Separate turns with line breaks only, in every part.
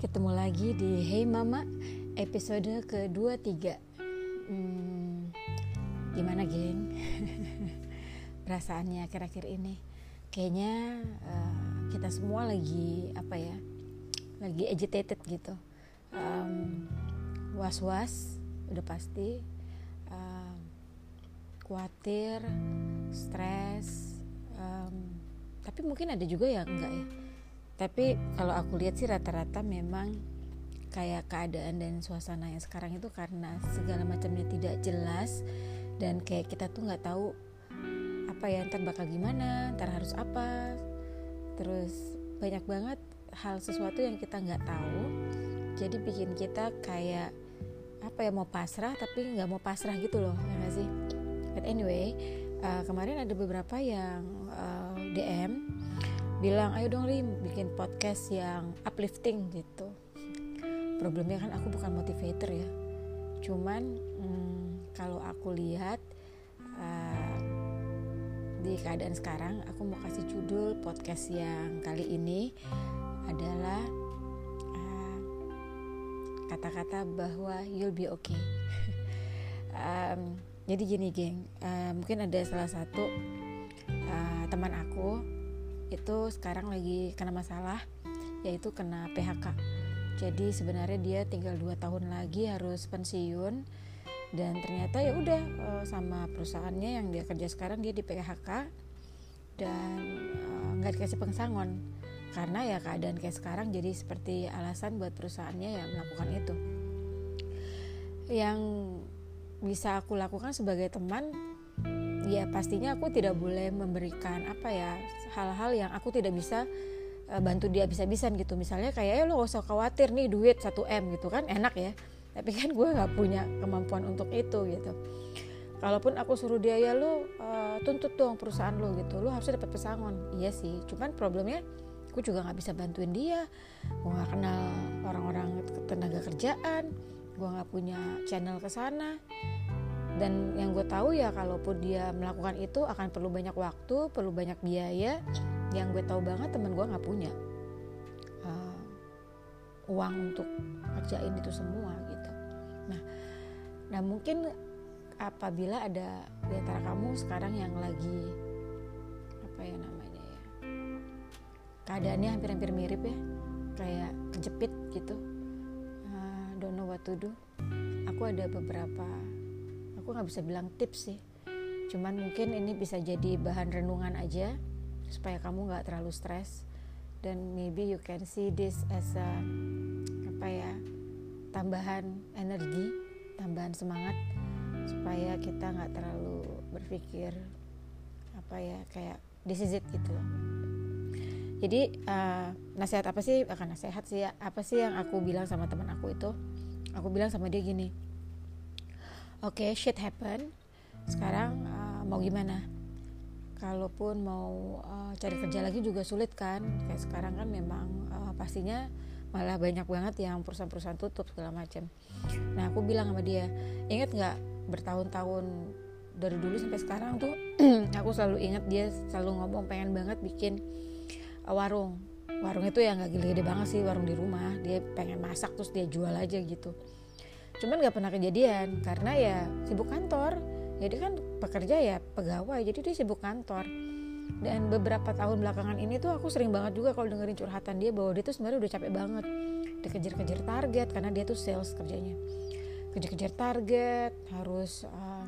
ketemu lagi di Hey Mama episode ke-23 hmm, Gimana geng? Perasaannya akhir-akhir ini? Kayaknya uh, kita semua lagi apa ya Lagi agitated gitu. Um, Was-was udah pasti. Um, Khawatir, stres. Um, Tapi mungkin ada juga yang enggak ya tapi kalau aku lihat sih rata-rata memang kayak keadaan dan suasana yang sekarang itu karena segala macamnya tidak jelas dan kayak kita tuh nggak tahu apa ya ntar bakal gimana ntar harus apa. Terus banyak banget hal sesuatu yang kita nggak tahu jadi bikin kita kayak apa ya mau pasrah tapi nggak mau pasrah gitu loh ya gak sih? But anyway uh, kemarin ada beberapa yang uh, eh, DM bilang ayo dong Rim bikin podcast yang uplifting gitu. Problemnya kan aku bukan motivator ya. Cuman hmm, kalau aku lihat uh, di keadaan sekarang aku mau kasih judul podcast yang kali ini adalah uh, kata-kata bahwa you'll be okay. Um, jadi gini geng uh, mungkin ada salah satu uh, teman aku itu sekarang lagi kena masalah yaitu kena PHK jadi sebenarnya dia tinggal dua tahun lagi harus pensiun dan ternyata ya udah eh, sama perusahaannya yang dia kerja sekarang dia di PHK dan eh, nggak dikasih pengsangon. Karena ya keadaan kayak sekarang jadi seperti alasan buat perusahaannya ya melakukan itu. Yang bisa aku lakukan sebagai teman ya pastinya aku tidak boleh memberikan apa ya hal-hal yang aku tidak bisa uh, bantu dia bisa-bisan gitu. Misalnya kayak ya lo gak usah khawatir nih duit 1 m gitu kan enak ya. Tapi kan gue nggak punya kemampuan untuk itu gitu. Kalaupun aku suruh dia ya lo uh, tuntut dong perusahaan lo gitu lo harusnya dapat pesangon. Iya sih cuman problemnya aku juga nggak bisa bantuin dia. Gue nggak kenal orang-orang tenaga kerjaan gue nggak punya channel ke sana dan yang gue tahu ya kalaupun dia melakukan itu akan perlu banyak waktu perlu banyak biaya. Yang gue tahu banget temen gue nggak punya uh, uang untuk kerjain itu semua gitu. Nah nah mungkin apabila ada di antara kamu sekarang yang lagi apa ya namanya ya keadaannya hampir-hampir mirip ya kayak kejepit gitu uh, don't know what to do aku ada beberapa aku nggak bisa bilang tips sih. Cuman mungkin ini bisa jadi bahan renungan aja supaya kamu nggak terlalu stres. Dan maybe you can see this as a apa ya tambahan energi tambahan semangat supaya kita nggak terlalu berpikir apa ya kayak this is it gitu loh. Jadi uh, nasihat apa sih akan nasihat sih ya apa sih yang aku bilang sama teman aku itu? Aku bilang sama dia gini oke okay, shit happen. Sekarang uh, mau gimana? Kalaupun mau uh, cari kerja lagi juga sulit kan? Kayak sekarang kan memang uh, pastinya malah banyak banget yang perusahaan-perusahaan tutup segala macam nah aku bilang sama dia inget nggak bertahun-tahun dari dulu sampai sekarang tuh aku selalu ingat dia selalu ngomong pengen banget bikin uh, warung. Warung itu ya nggak gede-gede banget sih warung di rumah. Dia pengen masak terus dia jual aja gitu cuman nggak pernah kejadian karena ya sibuk kantor. Jadi kan pekerja ya pegawai jadi dia sibuk kantor. Dan beberapa tahun belakangan ini tuh aku sering banget juga kalau dengerin curhatan dia bahwa dia tuh sebenarnya udah capek banget. Dikejar-kejar target karena dia tuh sales kerjanya. Kejar-kejar target harus uh,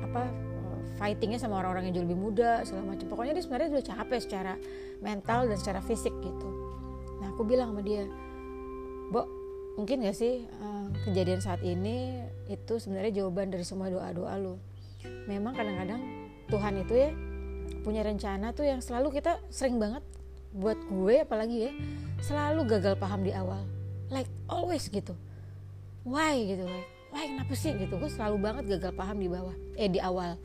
apa uh, fightingnya sama orang-orang yang jauh lebih muda segala macam. Pokoknya dia sebenarnya udah capek secara mental dan secara fisik gitu. Nah aku bilang sama dia Bo mungkin gak sih uh, kejadian saat ini itu sebenarnya jawaban dari semua doa-doa lo memang kadang-kadang Tuhan itu ya punya rencana tuh yang selalu kita sering banget buat gue apalagi ya selalu gagal paham di awal. Like always gitu. Why gitu like why kenapa sih gitu? Gue selalu banget gagal paham di bawah eh di awal.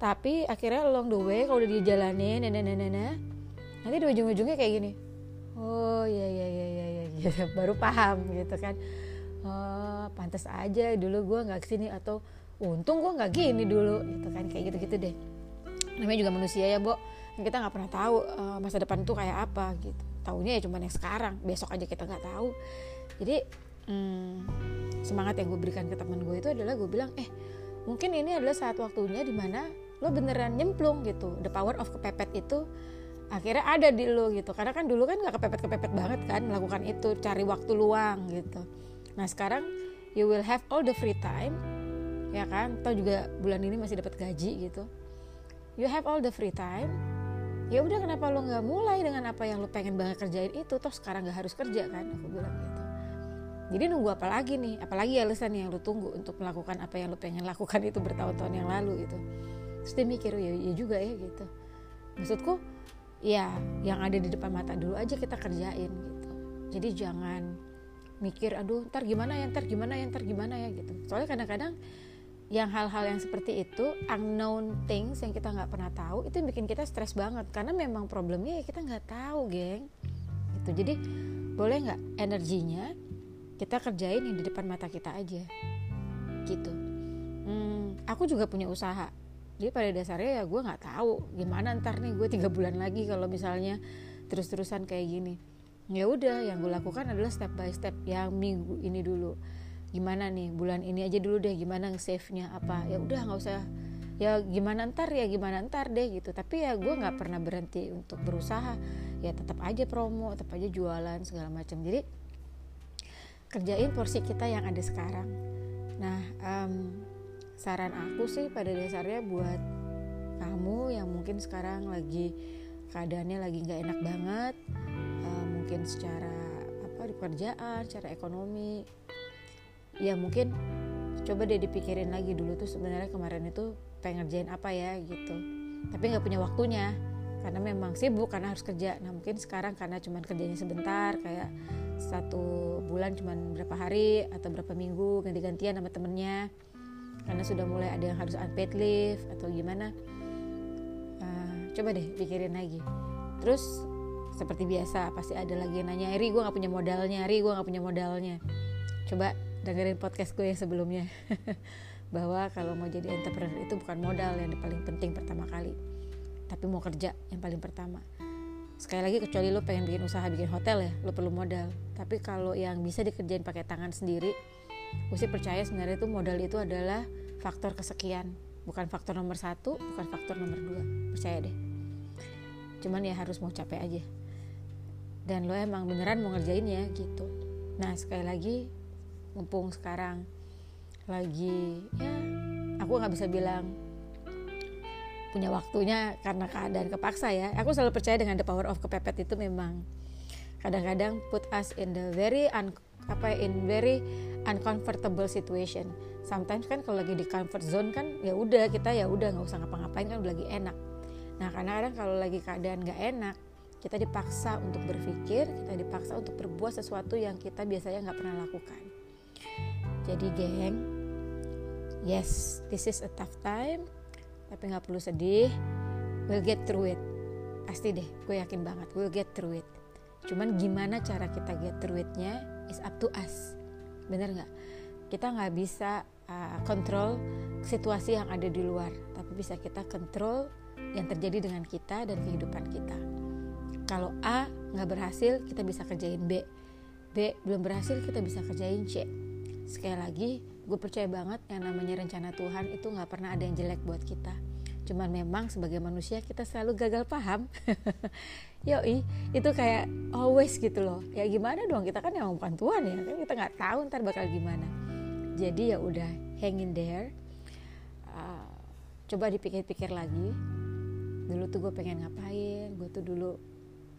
Tapi akhirnya along the way kalau udah dijalanin nenek nenek nanti di ujung-ujungnya kayak gini. Oh iya iya iya iya gitu. baru paham gitu kan. Oh pantas aja dulu gue nggak ke sini atau untung gue nggak gini dulu gitu kan kayak gitu gitu deh. Namanya juga manusia ya bo. Kita nggak pernah tahu uh, masa depan tuh kayak apa gitu. Taunya ya cuma yang sekarang besok aja kita nggak tahu. Jadi hmm, semangat yang gue berikan ke teman gue itu adalah gue bilang eh mungkin ini adalah saat waktunya di mana lo beneran nyemplung gitu. The power of kepepet itu akhirnya ada di lo gitu. Karena kan dulu kan nggak kepepet kepepet banget kan melakukan itu cari waktu luang gitu. Nah sekarang you will have all the free time ya kan? Atau juga bulan ini masih dapat gaji gitu. You have all the free time. Ya udah kenapa lo nggak mulai dengan apa yang lo pengen banget kerjain itu? Toh sekarang nggak harus kerja kan aku bilang gitu. Jadi nunggu apa lagi nih? Apalagi alasan yang lo tunggu untuk melakukan apa yang lo pengen lakukan itu bertahun-tahun yang lalu gitu. Terus dia mikir ya, ya juga ya gitu. Maksudku ya yang ada di depan mata dulu aja kita kerjain gitu. Jadi jangan mikir aduh ntar gimana ya ntar gimana ya ntar gimana ya gitu. Soalnya kadang-kadang yang hal-hal yang seperti itu unknown things yang kita nggak pernah tahu itu bikin kita stres banget. Karena memang problemnya ya kita nggak tahu geng. Gitu. Jadi boleh nggak energinya kita kerjain yang di depan mata kita aja? Gitu. Hmm, aku juga punya usaha jadi pada dasarnya ya gue nggak tahu gimana ntar nih gue tiga bulan lagi kalau misalnya terus-terusan kayak gini. Ya udah yang gue lakukan adalah step by step yang minggu ini dulu. Gimana nih bulan ini aja dulu deh gimana save nya apa. Ya udah nggak usah. Ya gimana ntar ya gimana ntar deh gitu. Tapi ya gue nggak pernah berhenti untuk berusaha. Ya tetap aja promo tetap aja jualan segala macam. Jadi kerjain porsi kita yang ada sekarang. Nah um, saran aku sih pada dasarnya buat kamu yang mungkin sekarang lagi keadaannya lagi nggak enak banget uh, mungkin secara apa di pekerjaan secara ekonomi ya mungkin coba deh dipikirin lagi dulu tuh sebenarnya kemarin itu pengen ngerjain apa ya gitu. Tapi nggak punya waktunya karena memang sibuk karena harus kerja. Nah mungkin sekarang karena cuma kerjanya sebentar kayak satu bulan cuma berapa hari atau berapa minggu ganti-gantian sama temennya karena sudah mulai ada yang harus unpaid leave atau gimana. Uh, coba deh pikirin lagi. Terus seperti biasa pasti ada lagi yang nanya Ri gue gak punya modalnya Ri gue gak punya modalnya. Coba dengerin podcast gue yang sebelumnya. Bahwa kalau mau jadi entrepreneur itu bukan modal yang paling penting pertama kali tapi mau kerja yang paling pertama. Sekali lagi kecuali lo pengen bikin usaha bikin hotel ya lo perlu modal. Tapi kalau yang bisa dikerjain pakai tangan sendiri gue sih percaya sebenarnya itu modal itu adalah faktor kesekian. Bukan faktor nomor satu bukan faktor nomor dua. Percaya deh. Cuman ya harus mau capek aja. Dan lo emang beneran mau ngerjain ya gitu. Nah sekali lagi mumpung sekarang lagi ya aku nggak bisa bilang punya waktunya karena keadaan kepaksa ya. Aku selalu percaya dengan the power of kepepet itu memang. Kadang-kadang put us in the very un, apa in very uncomfortable situation. Sometimes kan kalau lagi di comfort zone kan ya udah kita ya udah nggak usah ngapa-ngapain kan udah lagi enak. Nah karena kadang kalau lagi keadaan nggak enak kita dipaksa untuk berpikir kita dipaksa untuk berbuat sesuatu yang kita biasanya nggak pernah lakukan. Jadi geng yes this is a tough time tapi nggak perlu sedih we'll get through it. Pasti deh gue yakin banget we'll get through it. Cuman gimana cara kita get through itnya is up to us. Bener nggak? Kita nggak bisa uh, kontrol situasi yang ada di luar tapi bisa kita kontrol yang terjadi dengan kita dan kehidupan kita. Kalau A nggak berhasil kita bisa kerjain B. B belum berhasil kita bisa kerjain C. Sekali lagi gue percaya banget yang namanya rencana Tuhan itu nggak pernah ada yang jelek buat kita cuman memang sebagai manusia kita selalu gagal paham. Yoi itu kayak always gitu loh. Ya gimana dong kita kan yang bukan Tuhan ya kan kita nggak tahu ntar bakal gimana. Jadi ya udah hang in there. Uh, coba dipikir-pikir lagi. Dulu tuh gue pengen ngapain gue tuh dulu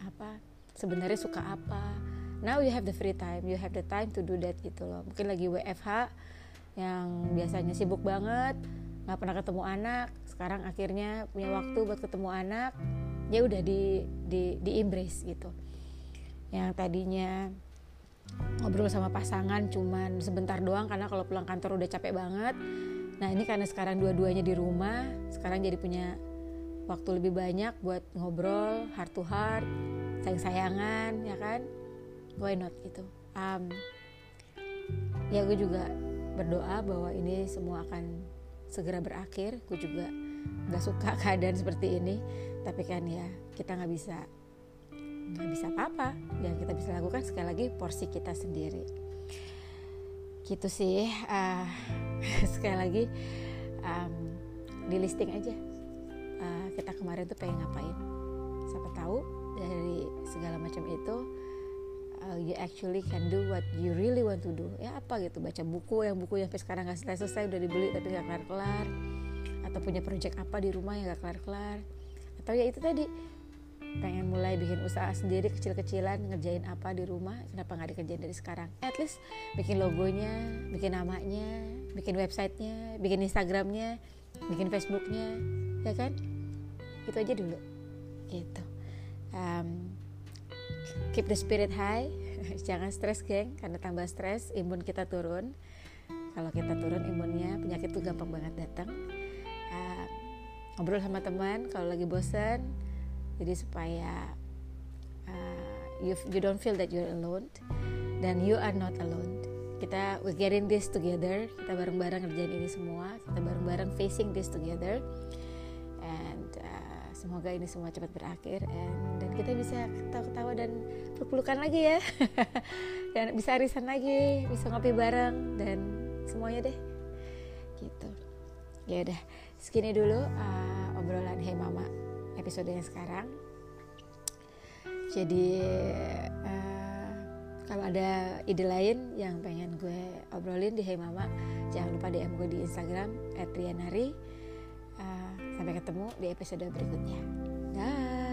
apa sebenarnya suka apa. Now you have the free time you have the time to do that gitu loh. Mungkin lagi WFH yang biasanya sibuk banget nggak pernah ketemu anak sekarang akhirnya punya waktu buat ketemu anak ya udah di di di embrace gitu. Yang tadinya ngobrol sama pasangan cuman sebentar doang karena kalau pulang kantor udah capek banget. Nah ini karena sekarang dua-duanya di rumah sekarang jadi punya waktu lebih banyak buat ngobrol heart to heart sayang sayangan ya kan? Why not gitu? Um, ya gue juga berdoa bahwa ini semua akan segera berakhir. Gue juga nggak suka keadaan seperti ini. Tapi kan ya kita nggak bisa nggak bisa apa-apa. Yang kita bisa lakukan sekali lagi porsi kita sendiri. Gitu sih. Uh, sekali lagi um, di listing aja. Uh, kita kemarin tuh pengen ngapain? Siapa tahu dari segala macam itu uh, you actually can do what you really want to do. Ya apa gitu baca buku yang buku yang sampai sekarang nggak selesai selesai udah dibeli tapi nggak kelar kelar atau punya project apa di rumah yang nggak kelar kelar atau ya itu tadi pengen mulai bikin usaha sendiri kecil-kecilan ngerjain apa di rumah kenapa nggak dikerjain dari sekarang? At least bikin logonya bikin namanya bikin websitenya bikin instagramnya bikin facebooknya ya kan? Itu aja dulu. Gitu. Um, keep the spirit high. Jangan stres geng. Karena tambah stres imun kita turun. Kalau kita turun imunnya penyakit tuh gampang banget datang. Uh, ngobrol sama teman kalau lagi bosan jadi supaya uh, you you don't feel that you're alone. Dan you are not alone. Kita we getting this together. Kita bareng-bareng ngerjain ini semua. Kita bareng-bareng facing this together. And uh, semoga ini semua cepat berakhir and, dan kita bisa ketawa-ketawa dan peluk-pelukan lagi ya dan bisa arisan lagi bisa ngopi bareng dan semuanya deh gitu ya udah segini dulu uh, obrolan Hey Mama episode yang sekarang. Jadi uh, kalau ada ide lain yang pengen gue obrolin di Hey Mama, jangan lupa DM gue di Instagram @rianari. Sampai ketemu di episode berikutnya. Dah.